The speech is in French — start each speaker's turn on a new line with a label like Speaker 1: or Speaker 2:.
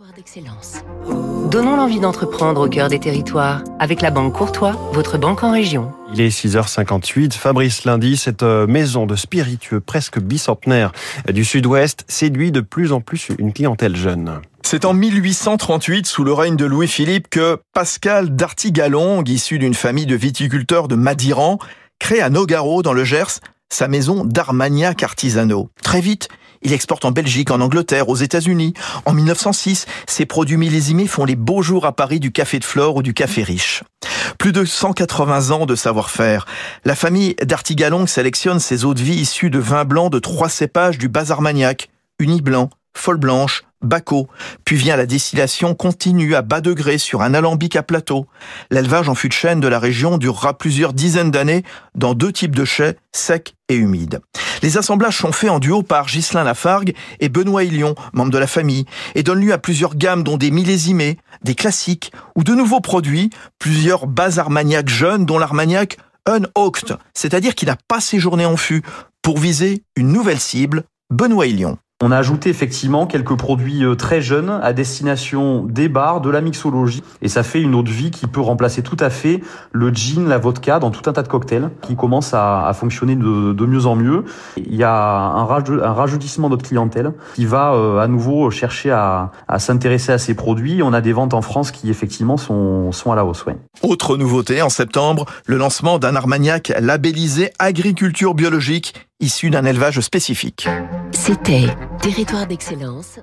Speaker 1: Territoire d'excellence. Donnons l'envie d'entreprendre au cœur des territoires avec la Banque Courtois, votre banque en région.
Speaker 2: Il est 6h58. Fabrice Lundi, cette euh, maison de spiritueux presque bicentenaire du sud-ouest séduit de plus en plus une clientèle jeune.
Speaker 3: C'est en 1838, sous le règne de Louis-Philippe, que Pascal d'Artigalong, issu d'une famille de viticulteurs de Madiran, crée à Nogaro, dans le Gers, sa maison d'Armagnac artisanaux. Très vite, il exporte en Belgique, en Angleterre, aux États-Unis. En 1906, ses produits millésimés font les beaux jours à Paris du café de flore ou du café riche. Plus de 180 ans de savoir-faire. La famille d'Artigalong sélectionne ses eaux de vie issues de vins blancs de trois cépages du bas Armagnac, Uni Blanc, Folle Blanche, Baco, puis vient la distillation continue à bas degré sur un alambic à plateau. L'élevage en fût de chêne de la région durera plusieurs dizaines d'années dans deux types de chais, secs et humides. Les assemblages sont faits en duo par Ghislain Lafargue et Benoît Hillion, membres de la famille, et donnent lieu à plusieurs gammes dont des millésimés, des classiques ou de nouveaux produits, plusieurs bas armagnac jeunes dont l'armagnac unhooked, c'est-à-dire qui n'a pas séjourné en fût, pour viser une nouvelle cible, Benoît Hillion.
Speaker 4: On a ajouté effectivement quelques produits euh, très jeunes à destination des bars, de la mixologie, et ça fait une de vie qui peut remplacer tout à fait le gin, la vodka dans tout un tas de cocktails qui commence à, fonctionner de, mieux en mieux. Il y a un, rajeunissement de notre clientèle qui va euh, à nouveau chercher à, s'intéresser à ces produits. On a des ventes en France qui effectivement sont à la hausse.
Speaker 3: Autre nouveauté en septembre, le lancement d'un armagnac labellisé agriculture biologique issu d'un élevage spécifique.
Speaker 1: C'était Territoire d'excellence